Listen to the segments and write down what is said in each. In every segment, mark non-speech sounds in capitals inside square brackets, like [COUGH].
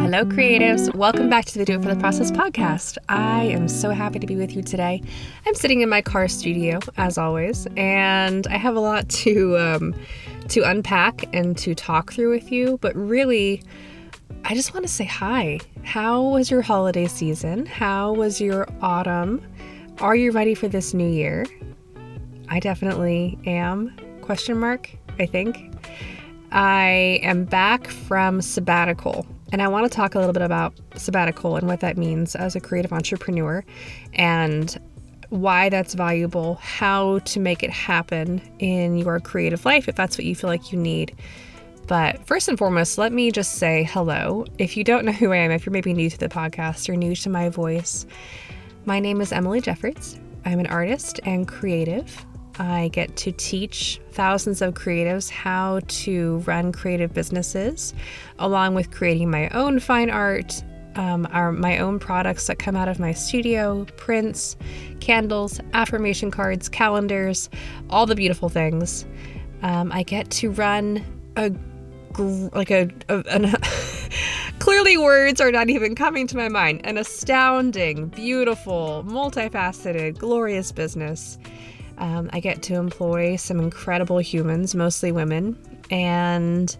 hello, creatives. Welcome back to the Do It for the Process podcast. I am so happy to be with you today. I'm sitting in my car studio, as always, and I have a lot to um, to unpack and to talk through with you. But really, I just want to say hi. How was your holiday season? How was your autumn? Are you ready for this new year? I definitely am. Question mark, I think. I am back from sabbatical and I want to talk a little bit about sabbatical and what that means as a creative entrepreneur and why that's valuable, how to make it happen in your creative life if that's what you feel like you need. But first and foremost, let me just say hello. If you don't know who I am, if you're maybe new to the podcast or new to my voice, my name is Emily Jeffords. I'm an artist and creative. I get to teach thousands of creatives how to run creative businesses, along with creating my own fine art, um, are my own products that come out of my studio prints, candles, affirmation cards, calendars, all the beautiful things. Um, I get to run a like a, a an, [LAUGHS] clearly words are not even coming to my mind an astounding beautiful multifaceted glorious business um, I get to employ some incredible humans, mostly women, and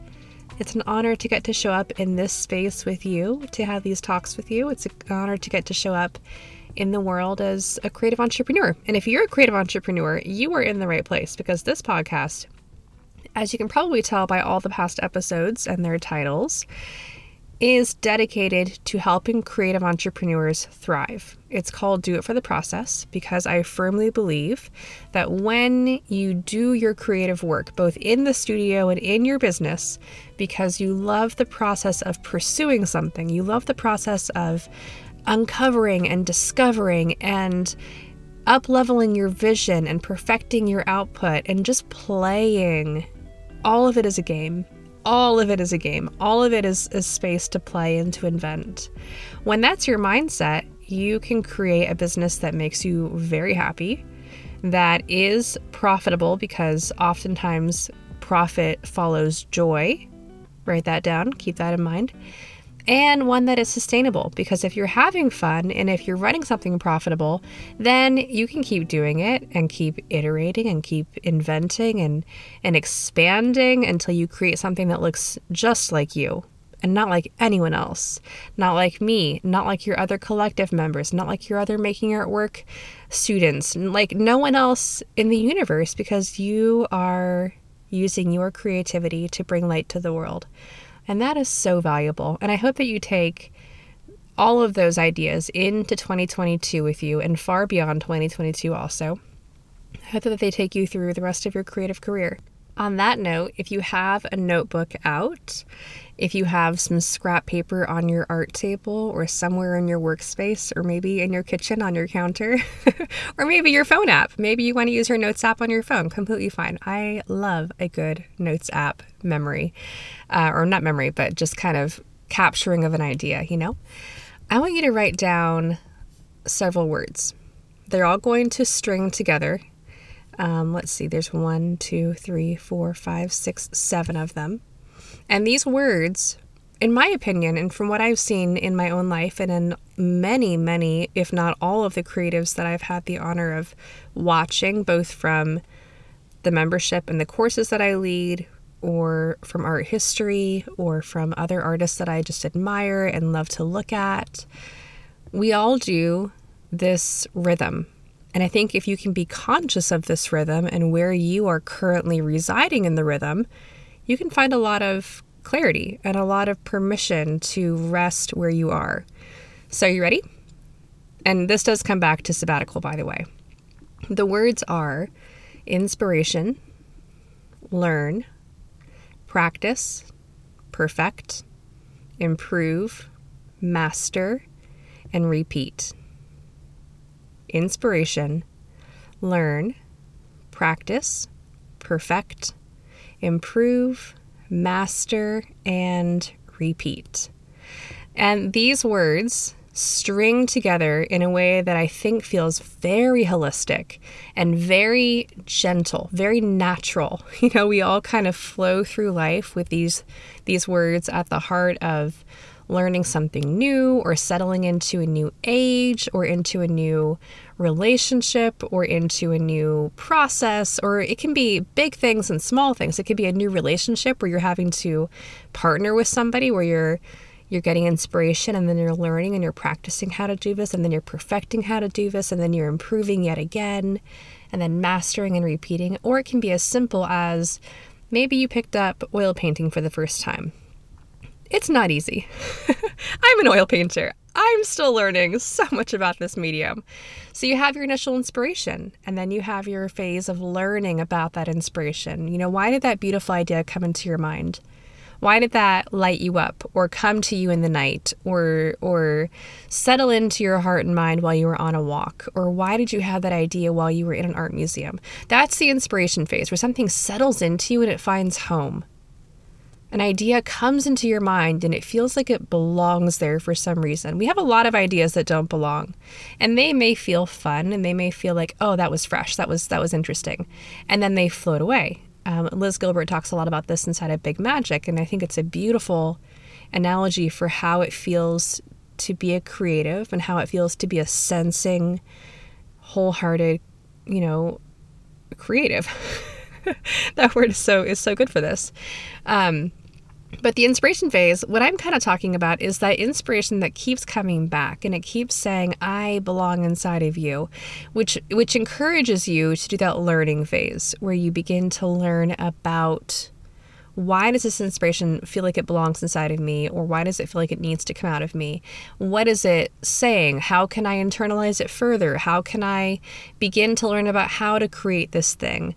it's an honor to get to show up in this space with you, to have these talks with you. It's an honor to get to show up in the world as a creative entrepreneur. And if you're a creative entrepreneur, you are in the right place because this podcast, as you can probably tell by all the past episodes and their titles, is dedicated to helping creative entrepreneurs thrive. It's called Do It for the Process because I firmly believe that when you do your creative work, both in the studio and in your business, because you love the process of pursuing something, you love the process of uncovering and discovering and up leveling your vision and perfecting your output and just playing, all of it is a game all of it is a game. All of it is, is space to play and to invent. When that's your mindset, you can create a business that makes you very happy, that is profitable because oftentimes profit follows joy. Write that down, keep that in mind and one that is sustainable. Because if you're having fun and if you're running something profitable, then you can keep doing it and keep iterating and keep inventing and, and expanding until you create something that looks just like you and not like anyone else, not like me, not like your other collective members, not like your other making artwork students, like no one else in the universe because you are using your creativity to bring light to the world. And that is so valuable. And I hope that you take all of those ideas into 2022 with you and far beyond 2022 also. I hope that they take you through the rest of your creative career. On that note, if you have a notebook out, if you have some scrap paper on your art table or somewhere in your workspace, or maybe in your kitchen on your counter, [LAUGHS] or maybe your phone app, maybe you want to use your notes app on your phone, completely fine. I love a good notes app memory, uh, or not memory, but just kind of capturing of an idea, you know? I want you to write down several words. They're all going to string together um, let's see, there's one, two, three, four, five, six, seven of them. And these words, in my opinion, and from what I've seen in my own life and in many, many, if not all of the creatives that I've had the honor of watching, both from the membership and the courses that I lead, or from art history, or from other artists that I just admire and love to look at, we all do this rhythm and I think if you can be conscious of this rhythm and where you are currently residing in the rhythm, you can find a lot of clarity and a lot of permission to rest where you are. So, are you ready? And this does come back to sabbatical, by the way. The words are inspiration, learn, practice, perfect, improve, master, and repeat inspiration, learn, practice, perfect, improve, master, and repeat. And these words string together in a way that I think feels very holistic and very gentle, very natural. [LAUGHS] You know, we all kind of flow through life with these these words at the heart of learning something new or settling into a new age or into a new relationship or into a new process, or it can be big things and small things. It could be a new relationship where you're having to partner with somebody where you're you're getting inspiration and then you're learning and you're practicing how to do this and then you're perfecting how to do this and then you're improving yet again and then mastering and repeating. Or it can be as simple as maybe you picked up oil painting for the first time it's not easy. [LAUGHS] I'm an oil painter. I'm still learning so much about this medium. So you have your initial inspiration, and then you have your phase of learning about that inspiration. You know, why did that beautiful idea come into your mind? Why did that light you up or come to you in the night or or settle into your heart and mind while you were on a walk? Or why did you have that idea while you were in an art museum? That's the inspiration phase where something settles into you and it finds home an idea comes into your mind and it feels like it belongs there for some reason. We have a lot of ideas that don't belong. And they may feel fun and they may feel like, "Oh, that was fresh. That was that was interesting." And then they float away. Um, Liz Gilbert talks a lot about this inside of Big Magic, and I think it's a beautiful analogy for how it feels to be a creative and how it feels to be a sensing, wholehearted, you know, creative. [LAUGHS] that word is so is so good for this. Um, but the inspiration phase, what I'm kind of talking about is that inspiration that keeps coming back and it keeps saying, I belong inside of you, which which encourages you to do that learning phase where you begin to learn about why does this inspiration feel like it belongs inside of me or why does it feel like it needs to come out of me? What is it saying? How can i internalize it further? How can i begin to learn about how to create this thing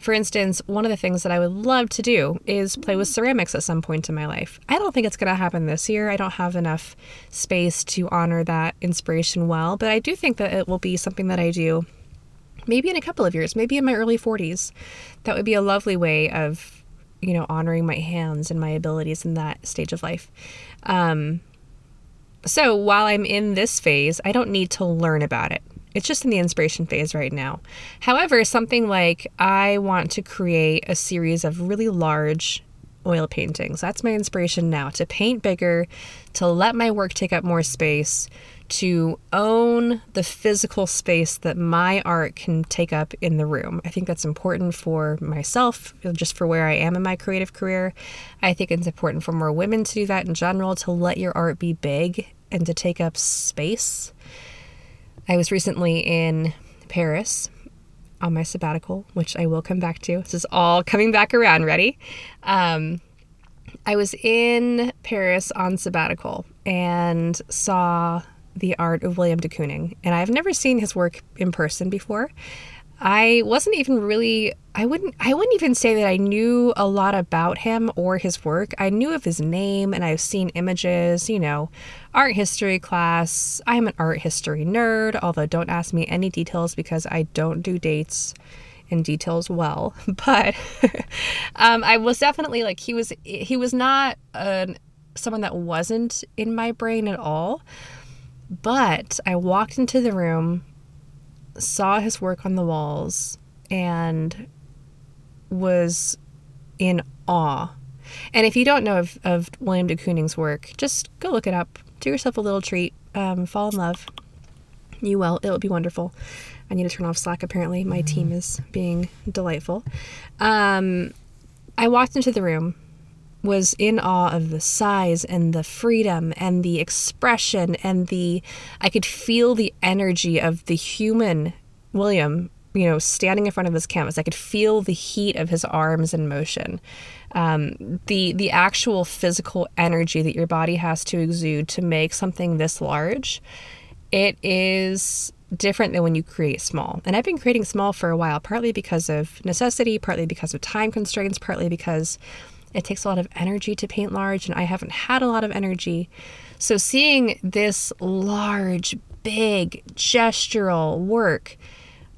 for instance, one of the things that I would love to do is play with ceramics at some point in my life. I don't think it's going to happen this year. I don't have enough space to honor that inspiration well, but I do think that it will be something that I do maybe in a couple of years, maybe in my early 40s. That would be a lovely way of, you know, honoring my hands and my abilities in that stage of life. Um, so while I'm in this phase, I don't need to learn about it. It's just in the inspiration phase right now. However, something like I want to create a series of really large oil paintings. That's my inspiration now to paint bigger, to let my work take up more space, to own the physical space that my art can take up in the room. I think that's important for myself, just for where I am in my creative career. I think it's important for more women to do that in general, to let your art be big and to take up space. I was recently in Paris on my sabbatical, which I will come back to. This is all coming back around. Ready? Um, I was in Paris on sabbatical and saw the art of William de Kooning, and I've never seen his work in person before. I wasn't even really I wouldn't I wouldn't even say that I knew a lot about him or his work. I knew of his name and I've seen images, you know, art history class. I'm an art history nerd, although don't ask me any details because I don't do dates and details well. [LAUGHS] But [LAUGHS] um, I was definitely like he was he was not an, someone that wasn't in my brain at all. But I walked into the room saw his work on the walls and was in awe. And if you don't know of, of William de Kooning's work, just go look it up. Do yourself a little treat. Um, fall in love. You will. It'll be wonderful. I need to turn off Slack. Apparently, my team is being delightful. Um, I walked into the room was in awe of the size and the freedom and the expression and the I could feel the energy of the human William, you know, standing in front of his canvas. I could feel the heat of his arms in motion. Um, the the actual physical energy that your body has to exude to make something this large. It is different than when you create small. And I've been creating small for a while, partly because of necessity, partly because of time constraints, partly because it takes a lot of energy to paint large, and I haven't had a lot of energy. So, seeing this large, big, gestural work,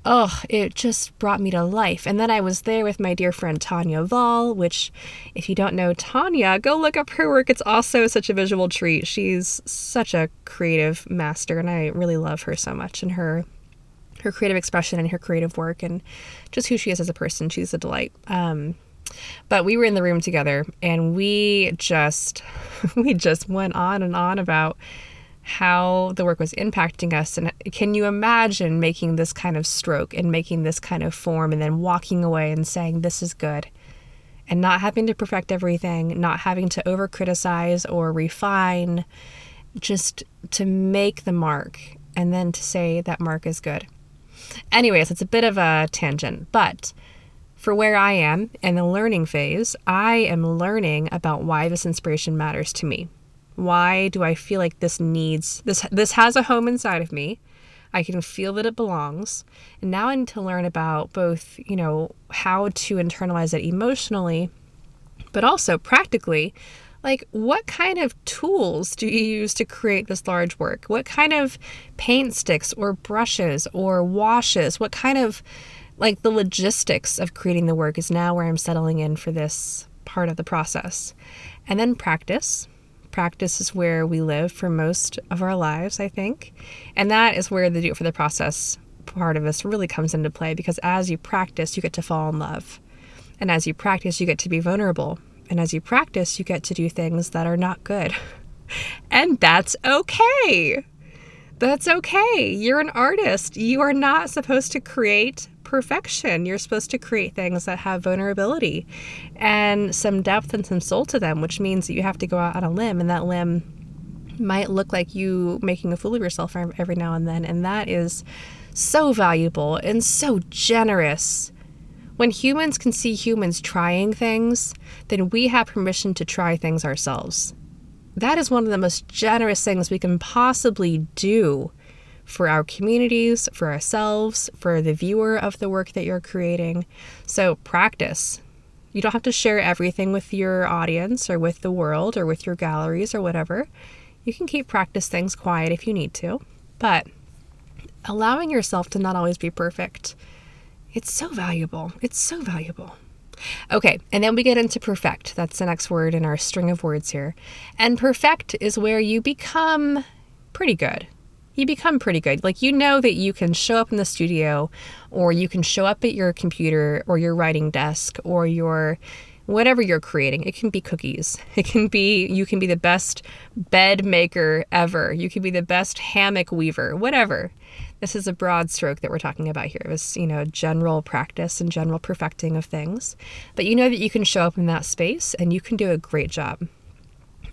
oh, it just brought me to life. And then I was there with my dear friend Tanya Val, which, if you don't know Tanya, go look up her work. It's also such a visual treat. She's such a creative master, and I really love her so much and her her creative expression and her creative work and just who she is as a person. She's a delight. Um, But we were in the room together and we just [LAUGHS] we just went on and on about how the work was impacting us and can you imagine making this kind of stroke and making this kind of form and then walking away and saying this is good and not having to perfect everything, not having to over criticize or refine, just to make the mark and then to say that mark is good. Anyways, it's a bit of a tangent, but for where I am in the learning phase, I am learning about why this inspiration matters to me. Why do I feel like this needs this this has a home inside of me? I can feel that it belongs. And now I need to learn about both, you know, how to internalize it emotionally, but also practically like what kind of tools do you use to create this large work what kind of paint sticks or brushes or washes what kind of like the logistics of creating the work is now where i'm settling in for this part of the process and then practice practice is where we live for most of our lives i think and that is where the do it for the process part of this really comes into play because as you practice you get to fall in love and as you practice you get to be vulnerable and as you practice, you get to do things that are not good. [LAUGHS] and that's okay. That's okay. You're an artist. You are not supposed to create perfection. You're supposed to create things that have vulnerability and some depth and some soul to them, which means that you have to go out on a limb, and that limb might look like you making a fool of yourself every now and then. And that is so valuable and so generous when humans can see humans trying things, then we have permission to try things ourselves. That is one of the most generous things we can possibly do for our communities, for ourselves, for the viewer of the work that you're creating. So, practice. You don't have to share everything with your audience or with the world or with your galleries or whatever. You can keep practice things quiet if you need to, but allowing yourself to not always be perfect it's so valuable. It's so valuable. Okay, and then we get into perfect. That's the next word in our string of words here. And perfect is where you become pretty good. You become pretty good. Like you know that you can show up in the studio or you can show up at your computer or your writing desk or your whatever you're creating. It can be cookies. [LAUGHS] It can be you can be the best bed maker ever. You can be the best hammock weaver, whatever. This is a broad stroke that we're talking about here. It's, you know, general practice and general perfecting of things. But you know that you can show up in that space and you can do a great job.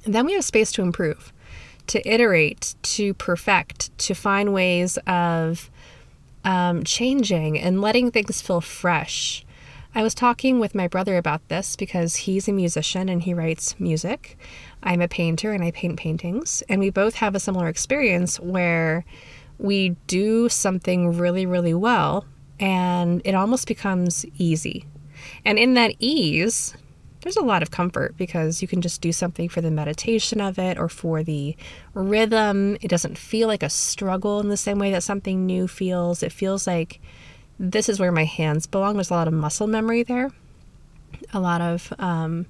And then we have space to improve, to iterate, to perfect, to find ways of um, changing and letting things feel fresh. I was talking with my brother about this because he's a musician and he writes music. I'm a painter and I paint paintings. And we both have a similar experience where we do something really, really well and it almost becomes easy. And in that ease, there's a lot of comfort because you can just do something for the meditation of it or for the rhythm. It doesn't feel like a struggle in the same way that something new feels. It feels like this is where my hands belong. There's a lot of muscle memory there, a lot of um,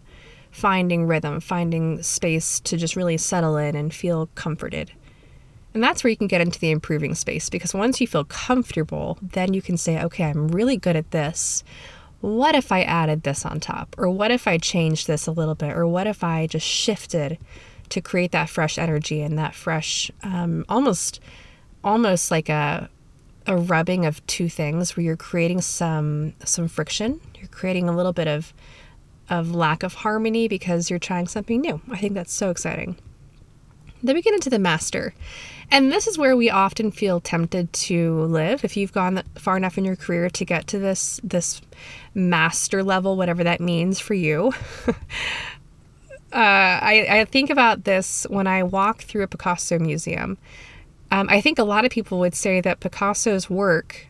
finding rhythm, finding space to just really settle in and feel comforted. And that's where you can get into the improving space because once you feel comfortable, then you can say, okay, I'm really good at this. What if I added this on top? Or what if I changed this a little bit? Or what if I just shifted to create that fresh energy and that fresh, um, almost, almost like a, a rubbing of two things where you're creating some some friction. You're creating a little bit of of lack of harmony because you're trying something new. I think that's so exciting. Then we get into the master. And this is where we often feel tempted to live. If you've gone far enough in your career to get to this this master level, whatever that means for you. [LAUGHS] uh, I, I think about this when I walk through a Picasso museum. Um, I think a lot of people would say that Picasso's work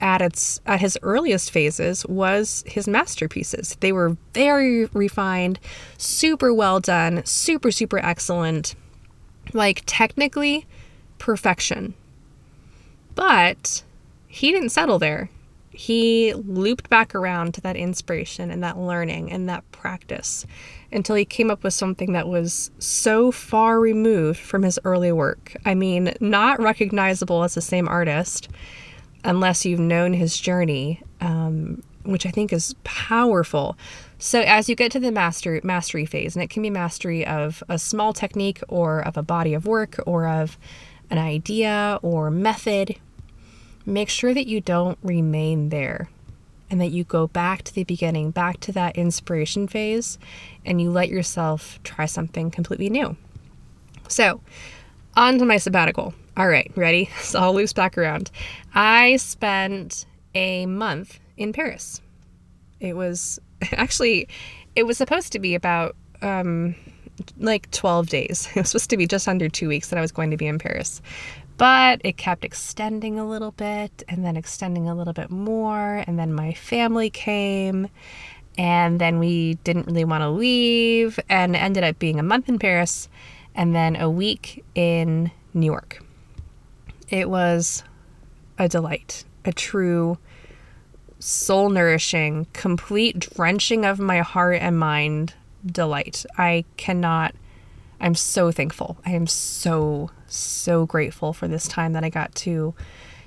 at its at his earliest phases was his masterpieces. They were very refined, super well done, super super excellent like technically perfection. But he didn't settle there. He looped back around to that inspiration and that learning and that practice until he came up with something that was so far removed from his early work. I mean, not recognizable as the same artist unless you've known his journey um, which I think is powerful. So as you get to the master mastery phase, and it can be mastery of a small technique or of a body of work or of an idea or method, make sure that you don't remain there and that you go back to the beginning, back to that inspiration phase, and you let yourself try something completely new. So, on to my sabbatical. All right, ready? [LAUGHS] So I'll loop back around. I spent a month in Paris. It was [LAUGHS] actually, it was supposed to be about um, like 12 days. [LAUGHS] It was supposed to be just under two weeks that I was going to be in Paris. But it kept extending a little bit and then extending a little bit more. And then my family came. And then we didn't really want to leave and ended up being a month in Paris and then a week in New York. It was a delight, a true soul nourishing, complete drenching of my heart and mind delight. I cannot, I'm so thankful. I am so, so grateful for this time that I got to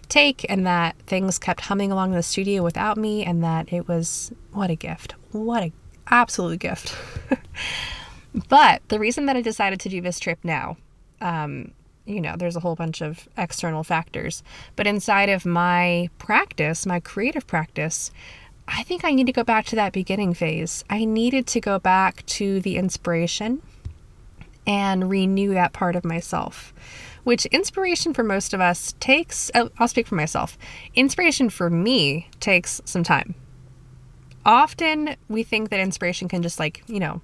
take and that things kept humming along the studio without me and that it was, what a gift. What a absolute gift. [LAUGHS] but the reason that I decided to do this trip now, um, you know, there's a whole bunch of external factors. But inside of my practice, my creative practice, I think I need to go back to that beginning phase. I needed to go back to the inspiration and renew that part of myself. Which inspiration for most of us takes, uh, I'll speak for myself, inspiration for me takes some time. Often we think that inspiration can just like, you know,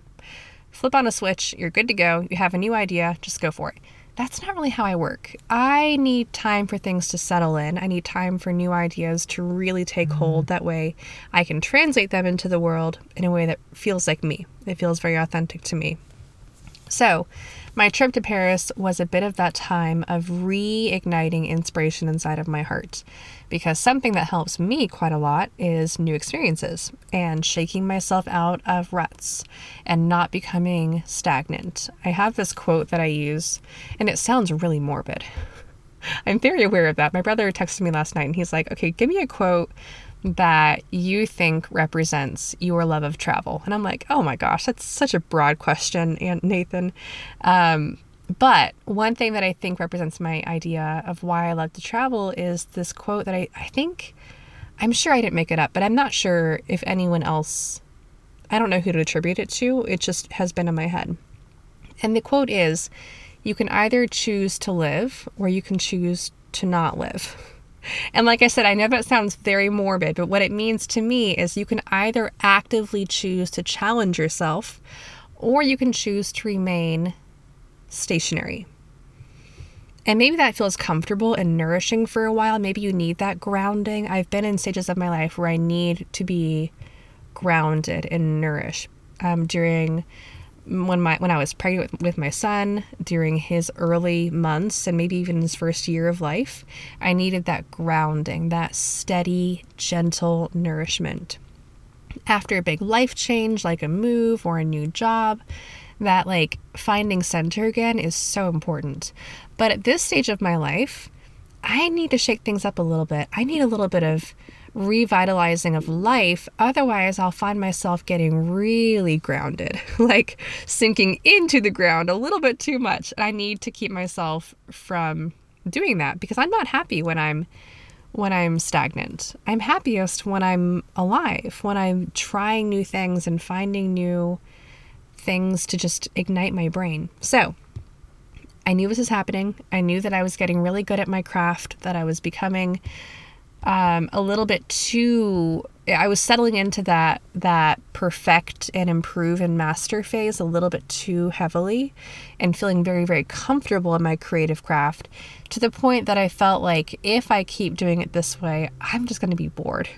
flip on a switch, you're good to go, you have a new idea, just go for it that's not really how I work. I need time for things to settle in. I need time for new ideas to really take mm-hmm. hold. That way I can translate them into the world in a way that feels like me. It feels very authentic to me. So, my trip to Paris was a bit of that time of reigniting inspiration inside of my heart. Because something that helps me quite a lot is new experiences and shaking myself out of ruts and not becoming stagnant. I have this quote that I use, and it sounds really morbid. [LAUGHS] I'm very aware of that. My brother texted me last night and he's like, okay, give me a quote that you think represents your love of travel? And I'm like, oh my gosh, that's such a broad question, Aunt Nathan. Um, but one thing that I think represents my idea of why I love to travel is this quote that I, I think, I'm sure I didn't make it up, but I'm not sure if anyone else, I don't know who to attribute it to. It just has been in my head. And the quote is, you can either choose to live or you can choose to not live. [LAUGHS] And like I said, I know that sounds very morbid, but what it means to me is you can either actively choose to challenge yourself or you can choose to remain stationary. And maybe that feels comfortable and nourishing for a while. Maybe you need that grounding. I've been in stages of my life where I need to be grounded and nourished. Um, during when my when I was pregnant with, with my son during his early months and maybe even his first year of life, I needed that grounding, that steady, gentle nourishment. After a big life change like a move or a new job, that like finding center again is so important. But at this stage of my life, I need to shake things up a little bit. I need a little bit of revitalizing of life. Otherwise, I'll find myself getting really grounded, [LAUGHS] like sinking into the ground a little bit too much. And I need to keep myself from doing that because I'm not happy when I'm when I'm stagnant. I'm happiest when I'm alive, when I'm trying new things and finding new things to just ignite my brain. So, I knew this was happening. I knew that I was getting really good at my craft, that I was becoming um, a little bit too I was settling into that that perfect and improve and master phase a little bit too heavily and feeling very very comfortable in my creative craft to the point that I felt like if I keep doing it this way I'm just going to be bored.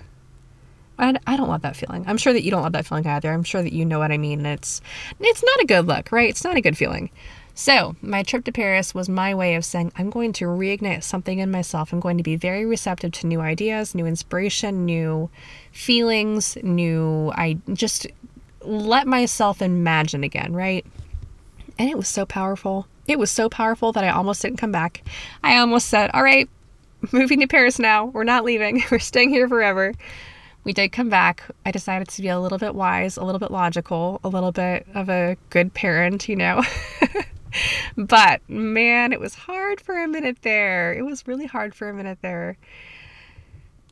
And I don't love that feeling. I'm sure that you don't love that feeling either. I'm sure that you know what I mean. It's it's not a good look, right? It's not a good feeling. So, my trip to Paris was my way of saying, I'm going to reignite something in myself. I'm going to be very receptive to new ideas, new inspiration, new feelings, new. I just let myself imagine again, right? And it was so powerful. It was so powerful that I almost didn't come back. I almost said, All right, moving to Paris now. We're not leaving. [LAUGHS] We're staying here forever. We did come back. I decided to be a little bit wise, a little bit logical, a little bit of a good parent, you know. [LAUGHS] but man, it was hard for a minute there. It was really hard for a minute there.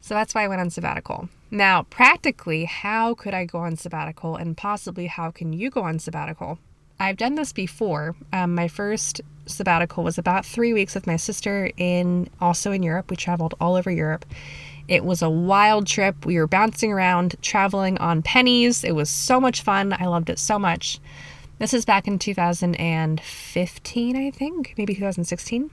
So that's why I went on sabbatical. Now, practically, how could I go on sabbatical and possibly how can you go on sabbatical? I've done this before. Um, my first sabbatical was about three weeks with my sister in also in Europe. We traveled all over Europe. It was a wild trip. We were bouncing around, traveling on pennies. It was so much fun. I loved it so much. This is back in 2015, I think, maybe 2016.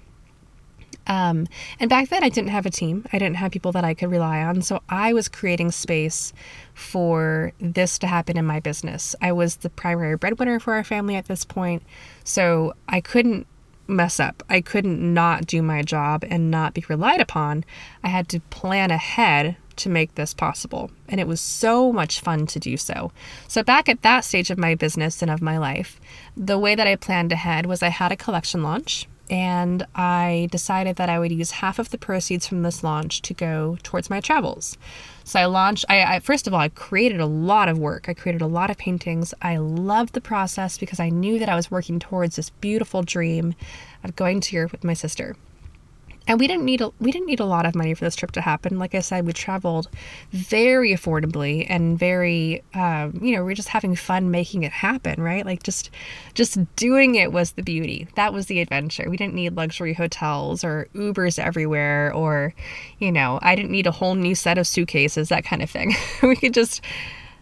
Um, and back then, I didn't have a team. I didn't have people that I could rely on. So I was creating space for this to happen in my business. I was the primary breadwinner for our family at this point. So I couldn't mess up. I couldn't not do my job and not be relied upon. I had to plan ahead to make this possible. And it was so much fun to do so. So, back at that stage of my business and of my life, the way that I planned ahead was I had a collection launch and I decided that I would use half of the proceeds from this launch to go towards my travels. So I launched, I, I, first of all, I created a lot of work. I created a lot of paintings. I loved the process because I knew that I was working towards this beautiful dream of going to Europe with my sister and we didn't need a we didn't need a lot of money for this trip to happen. Like I said, we traveled very affordably and very, um, you know, we are just having fun making it happen, right? Like just just doing it was the beauty. That was the adventure. We didn't need luxury hotels or Ubers everywhere, or, you know, I didn't need a whole new set of suitcases, that kind of thing. [LAUGHS] we could just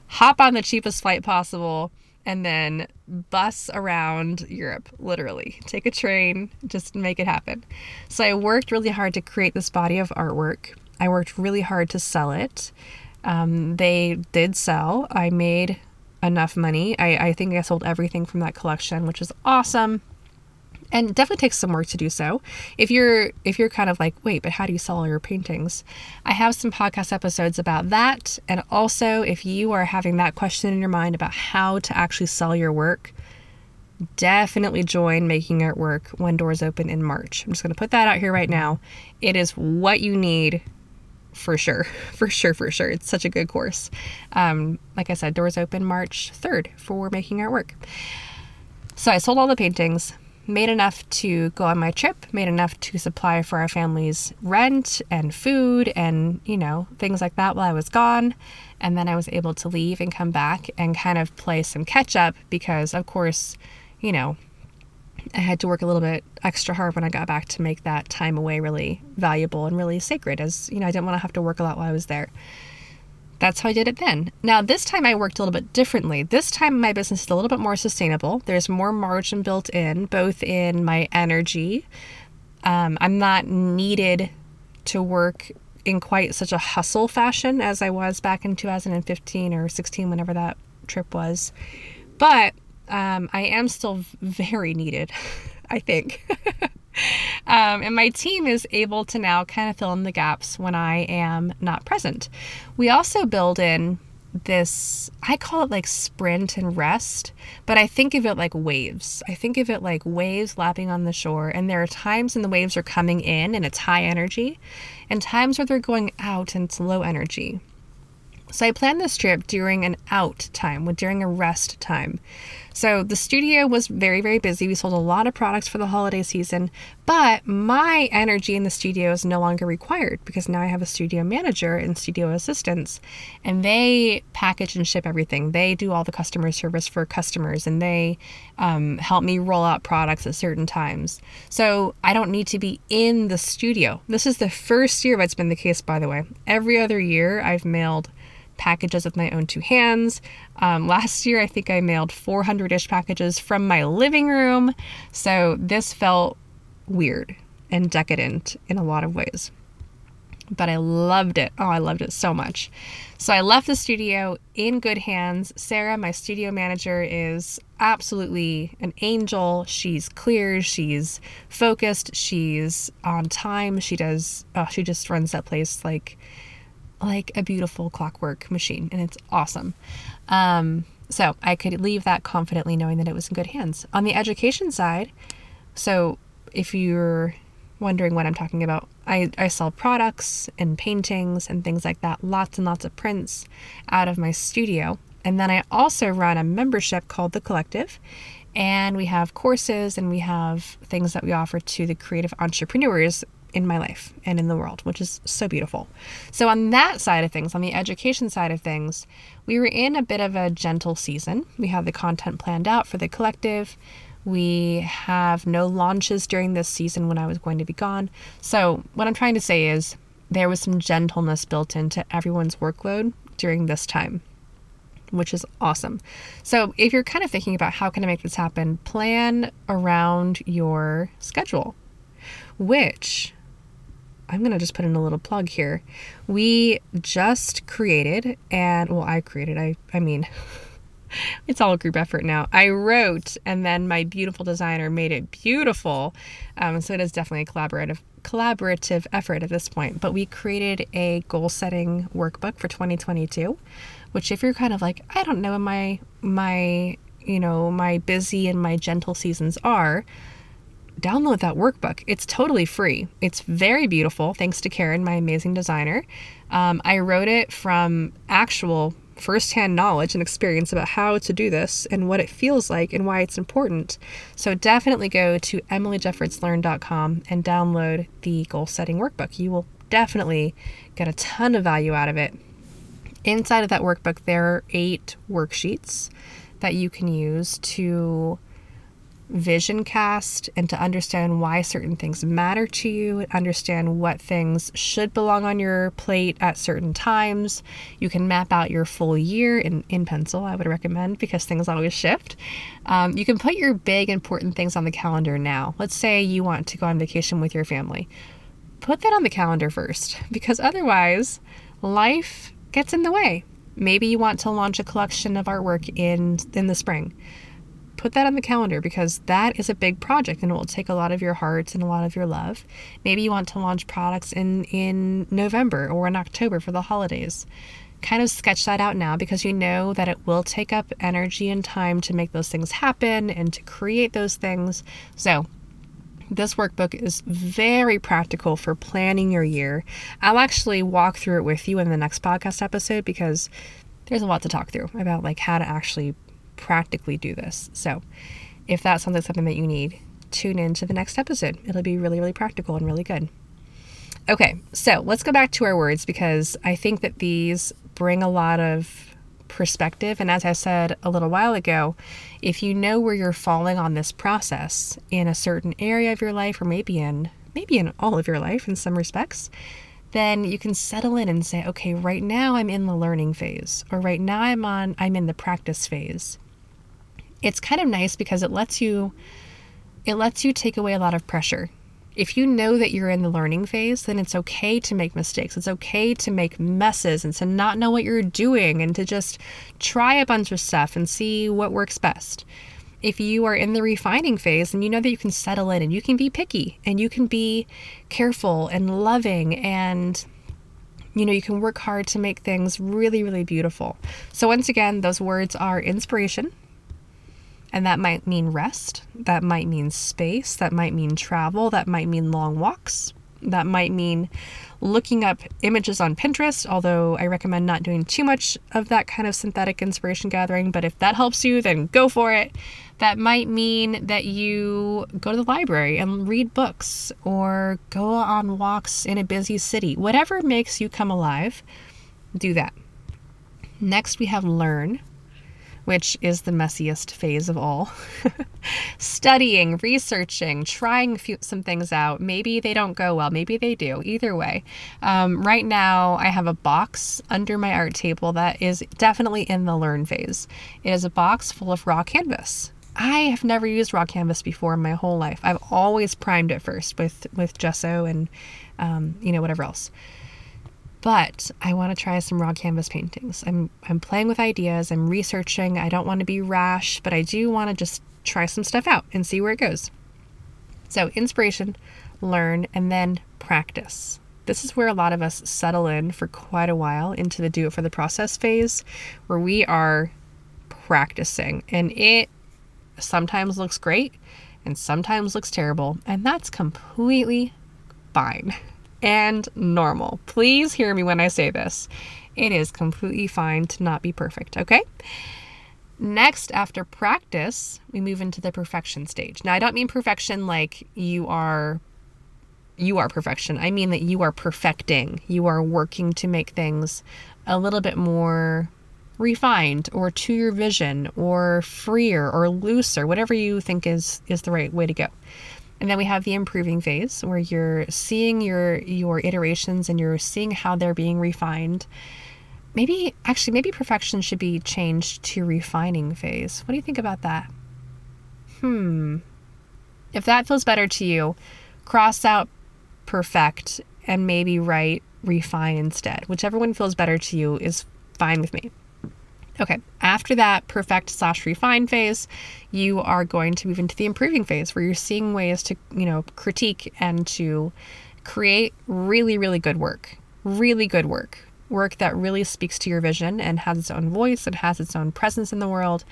hop on the cheapest flight possible and then bus around Europe, literally. Take a train, just make it happen. So I worked really hard to create this body of artwork. I worked really hard to sell it. Um, they did sell. I made enough money. I, I think I sold everything from that collection, which is awesome and definitely takes some work to do so. If you're if you're kind of like wait but how do you sell all your paintings? I have some podcast episodes about that. And also if you are having that question in your mind about how to actually sell your work definitely join making art work when doors open in march. I'm just going to put that out here right now. It is what you need for sure [LAUGHS] for sure for sure. It's such a good course. Um, like i said doors open march 3rd for making Art Work. so i sold all the paintings made enough to go on my trip, made enough to supply for our family's rent and food and, you know, things like that while I was gone. And then I was able to leave and come back and kind of play some catch up because, of course, you know, I had to work a little bit extra hard when I got back to make that time away really valuable and really sacred, as, you know, I didn't want to have to work a lot while I was there. That's how I did it then. Now, this time I worked a little bit differently. This time my business is a little bit more sustainable. There's more margin built in, both in my energy. Um, I'm not needed to work in quite such a hustle fashion as I was back in 2015 or 16, whenever that trip was. But um, I am still very needed, [LAUGHS] I think. [LAUGHS] [LAUGHS] Um, and my team is able to now kind of fill in the gaps when I am not present. We also build in this I call it like sprint and rest, but I think of it like waves. I think of it like waves lapping on the shore, and there are times when the waves are coming in and it's high energy, and times where they're going out and it's low energy. So I planned this trip during an out time, during a rest time. So the studio was very, very busy. We sold a lot of products for the holiday season, but my energy in the studio is no longer required because now I have a studio manager and studio assistants, and they package and ship everything. They do all the customer service for customers, and they um, help me roll out products at certain times. So I don't need to be in the studio. This is the first year that's been the case, by the way. Every other year, I've mailed packages with my own two hands. Um, last year, I think I mailed 400 ish packages from my living room. So this felt weird and decadent in a lot of ways. But I loved it. Oh, I loved it so much. So I left the studio in good hands. Sarah, my studio manager, is absolutely an angel. She's clear, she's focused, she's on time. She does, oh, she just runs that place like like a beautiful clockwork machine, and it's awesome. Um, so I could leave that confidently knowing that it was in good hands. On the education side, so if you're wondering what I'm talking about, I, I sell products and paintings and things like that, lots and lots of prints out of my studio. And then I also run a membership called The Collective. And we have courses and we have things that we offer to the creative entrepreneurs in my life and in the world, which is so beautiful. So, on that side of things, on the education side of things, we were in a bit of a gentle season. We have the content planned out for the collective. We have no launches during this season when I was going to be gone. So, what I'm trying to say is there was some gentleness built into everyone's workload during this time, which is awesome. So, if you're kind of thinking about how can I make this happen, plan around your schedule, which I'm going to just put in a little plug here. We just created and well I created I I mean [LAUGHS] it's all a group effort now. I wrote, and then my beautiful designer made it beautiful. Um, so it is definitely a collaborative collaborative effort at this point. But we created a goal setting workbook for 2022, which if you're kind of like, I don't know my my you know my busy and my gentle seasons are. Download that workbook. It's totally free. It's very beautiful, thanks to Karen, my amazing designer. Um, I wrote it from actual firsthand knowledge and experience about how to do this and what it feels like and why it's important. So definitely go to emilyjeffordslearn.com and download the goal setting workbook. You will definitely get a ton of value out of it. Inside of that workbook, there are eight worksheets that you can use to vision cast and to understand why certain things matter to you, understand what things should belong on your plate at certain times. You can map out your full year in, in pencil, I would recommend, because things always shift. Um, you can put your big important things on the calendar now. Let's say you want to go on vacation with your family. Put that on the calendar first, because otherwise, life gets in the way. Maybe you want to launch a collection of artwork in in the spring put that on the calendar because that is a big project and it will take a lot of your heart and a lot of your love. Maybe you want to launch products in in November or in October for the holidays. Kind of sketch that out now because you know that it will take up energy and time to make those things happen and to create those things. So, this workbook is very practical for planning your year. I'll actually walk through it with you in the next podcast episode because there's a lot to talk through about like how to actually practically do this. So, if that sounds like something that you need, tune in to the next episode. It'll be really, really practical and really good. Okay, so let's go back to our words because I think that these bring a lot of perspective. And as I said a little while ago, if you know where you're falling on this process in a certain area of your life, or maybe in maybe in all of your life in some respects, then you can settle in and say, okay, right now I'm in the learning phase, or right now I'm on I'm in the practice phase it's kind of nice because it lets you it lets you take away a lot of pressure. If you know that you're in the learning phase, then it's okay to make mistakes. It's okay to make messes and to not know what you're doing and to just try a bunch of stuff and see what works best. If you are in the refining phase, then you know that you can settle in and you can be picky and you can be careful and loving and you know, you can work hard to make things really, really beautiful. So, once again, those words are inspiration, and that might mean rest, that might mean space, that might mean travel, that might mean long walks, that might mean looking up images on Pinterest, although I recommend not doing too much of that kind of synthetic inspiration gathering. But if that helps you, then go for it. That might mean that you go to the library and read books or go on walks in a busy city. Whatever makes you come alive, do that. Next, we have learn which is the messiest phase of all. [LAUGHS] Studying, researching, trying few, some things out. Maybe they don't go well, maybe they do. Either way. Um, right now, I have a box under my art table that is definitely in the learn phase. It is a box full of raw canvas. I have never used raw canvas before in my whole life. I've always primed it first with with gesso and um, you know whatever else but I want to try some raw canvas paintings. I'm I'm playing with ideas, I'm researching. I don't want to be rash, but I do want to just try some stuff out and see where it goes. So, inspiration, learn, and then practice. This is where a lot of us settle in for quite a while into the do it for the process phase where we are practicing and it sometimes looks great and sometimes looks terrible, and that's completely fine and normal. Please hear me when I say this. It is completely fine to not be perfect, okay? Next, after practice, we move into the perfection stage. Now, I don't mean perfection like you are you are perfection. I mean that you are perfecting. You are working to make things a little bit more refined or to your vision or freer or looser, whatever you think is is the right way to go. And then we have the improving phase where you're seeing your your iterations and you're seeing how they're being refined. Maybe actually maybe perfection should be changed to refining phase. What do you think about that? Hmm. If that feels better to you, cross out perfect and maybe write refine instead. Whichever one feels better to you is fine with me. Okay, after that perfect slash refine phase, you are going to move into the improving phase where you're seeing ways to, you know, critique and to create really, really good work. Really good work. Work that really speaks to your vision and has its own voice and has its own presence in the world.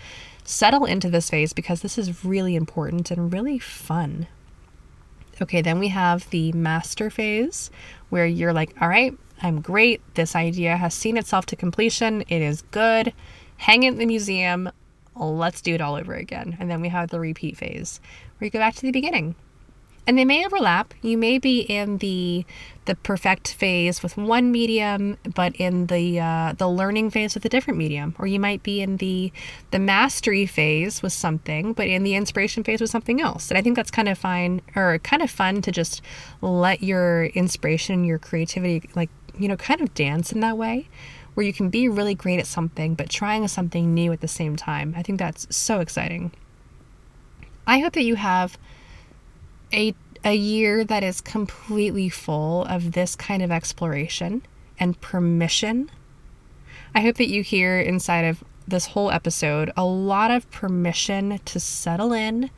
Settle into this phase because this is really important and really fun. Okay, then we have the master phase where you're like, all right, I'm great. This idea has seen itself to completion. It is good. Hang it in the museum. Let's do it all over again. And then we have the repeat phase where you go back to the beginning and they may overlap. You may be in the the perfect phase with one medium, but in the uh, the learning phase with a different medium, or you might be in the the mastery phase with something, but in the inspiration phase with something else. And I think that's kind of fine, or kind of fun to just let your inspiration, your creativity, like you know, kind of dance in that way. Where you can be really great at something, but trying something new at the same time. I think that's so exciting. I hope that you have a a year that is completely full of this kind of exploration and permission. I hope that you hear inside of this whole episode a lot of permission to settle in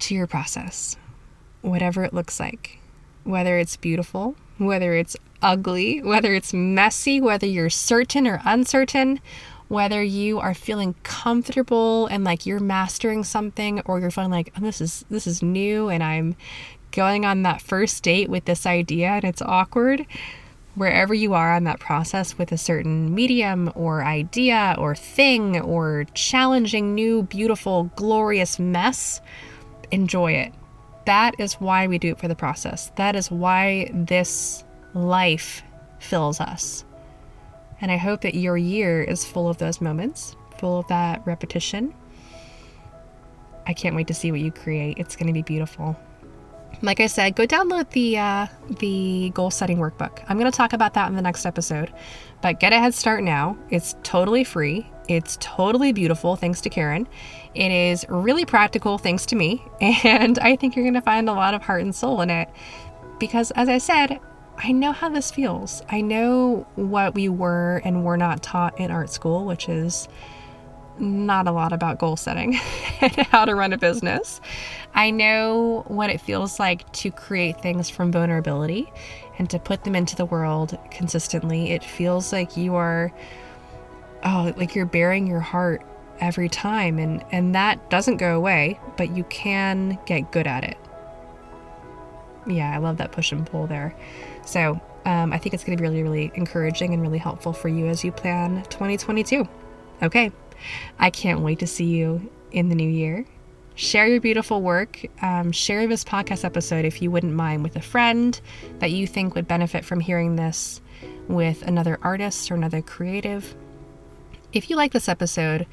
to your process, whatever it looks like, whether it's beautiful, whether it's ugly, whether it's messy, whether you're certain or uncertain, whether you are feeling comfortable and like you're mastering something or you're feeling like oh, this is this is new and I'm going on that first date with this idea and it's awkward wherever you are on that process with a certain medium or idea or thing or challenging new beautiful glorious mess enjoy it that is why we do it for the process that is why this life fills us and I hope that your year is full of those moments, full of that repetition. I can't wait to see what you create. It's going to be beautiful. Like I said, go download the uh, the goal setting workbook. I'm going to talk about that in the next episode, but get a head start now. It's totally free. It's totally beautiful, thanks to Karen. It is really practical, thanks to me, [LAUGHS] and I think you're going to find a lot of heart and soul in it. Because, as I said, I know how this feels. I know what we were and were not taught in art school, which is not a lot about goal setting [LAUGHS] and how to run a business. I know what it feels like to create things from vulnerability and to put them into the world consistently. It feels like you are oh, like you're baring your heart every time and and that doesn't go away, but you can get good at it. Yeah, I love that push and pull there. So um, I think it's going to be really, really encouraging and really helpful for you as you plan 2022. Okay, I can't wait to see you in the new year. Share your beautiful work. Um, share this podcast episode if you wouldn't mind with a friend that you think would benefit from hearing this with another artist or another creative. If you like this episode,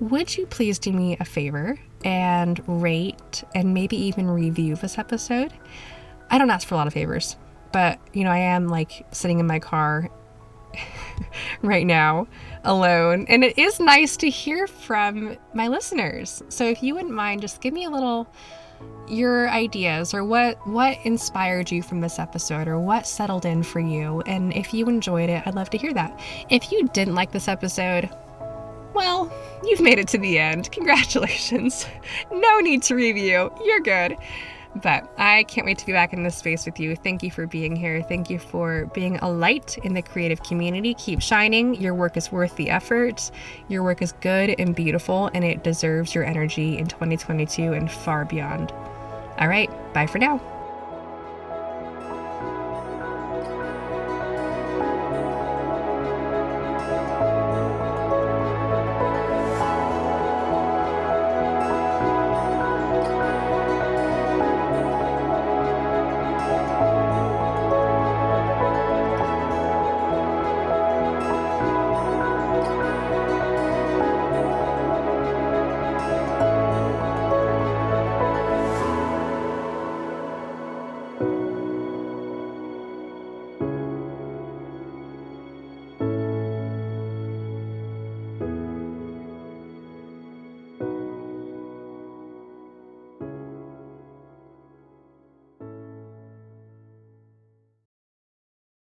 would you please do me a favor and rate and maybe even review this episode? I don't ask for a lot of favors. But, you know, I am like sitting in my car [LAUGHS] right now alone. And it is nice to hear from my listeners. So if you wouldn't mind, just give me a little your ideas or what what inspired you from this episode or what settled in for you. And if you enjoyed it i'd love to hear that. If you didn't like this episode well you've made it to the end. Congratulations. [LAUGHS] No need to review. You're good but I can't wait to be back in this space with you. Thank you for being here. Thank you for being a light in the creative community. Keep shining. Your work is worth the effort. Your work is good and beautiful, and it deserves your energy in 2022 and far beyond. All right, bye for now.